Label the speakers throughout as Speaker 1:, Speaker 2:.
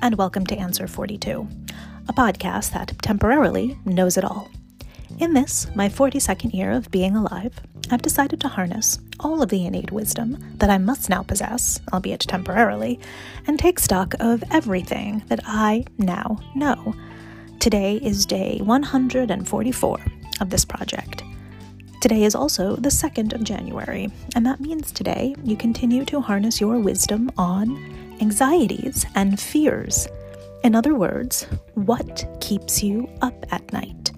Speaker 1: and welcome to Answer 42, a podcast that temporarily knows it all. In this, my 42nd year of being alive, I've decided to harness all of the innate wisdom that I must now possess, albeit temporarily, and take stock of everything that I now know. Today is day 144 of this project. Today is also the 2nd of January, and that means today you continue to harness your wisdom on anxieties and fears. In other words, what keeps you up at night?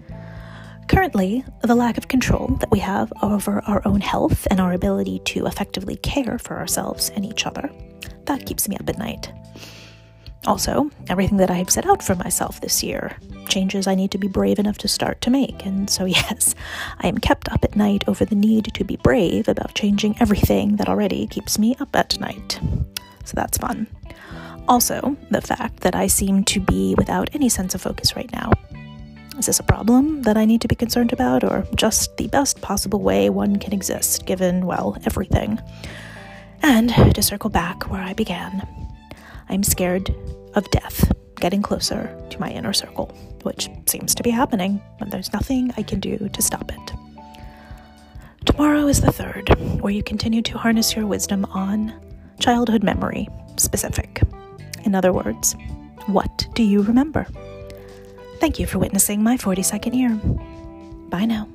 Speaker 1: Currently, the lack of control that we have over our own health and our ability to effectively care for ourselves and each other, that keeps me up at night. Also, everything that I have set out for myself this year, changes I need to be brave enough to start to make, and so yes, I am kept up at night over the need to be brave about changing everything that already keeps me up at night. So that's fun. Also, the fact that I seem to be without any sense of focus right now is this a problem that I need to be concerned about, or just the best possible way one can exist given, well, everything? And to circle back where I began, I'm scared of death getting closer to my inner circle, which seems to be happening, and there's nothing I can do to stop it. Tomorrow is the third, where you continue to harness your wisdom on childhood memory specific. In other words, what do you remember? Thank you for witnessing my 42nd year. Bye now.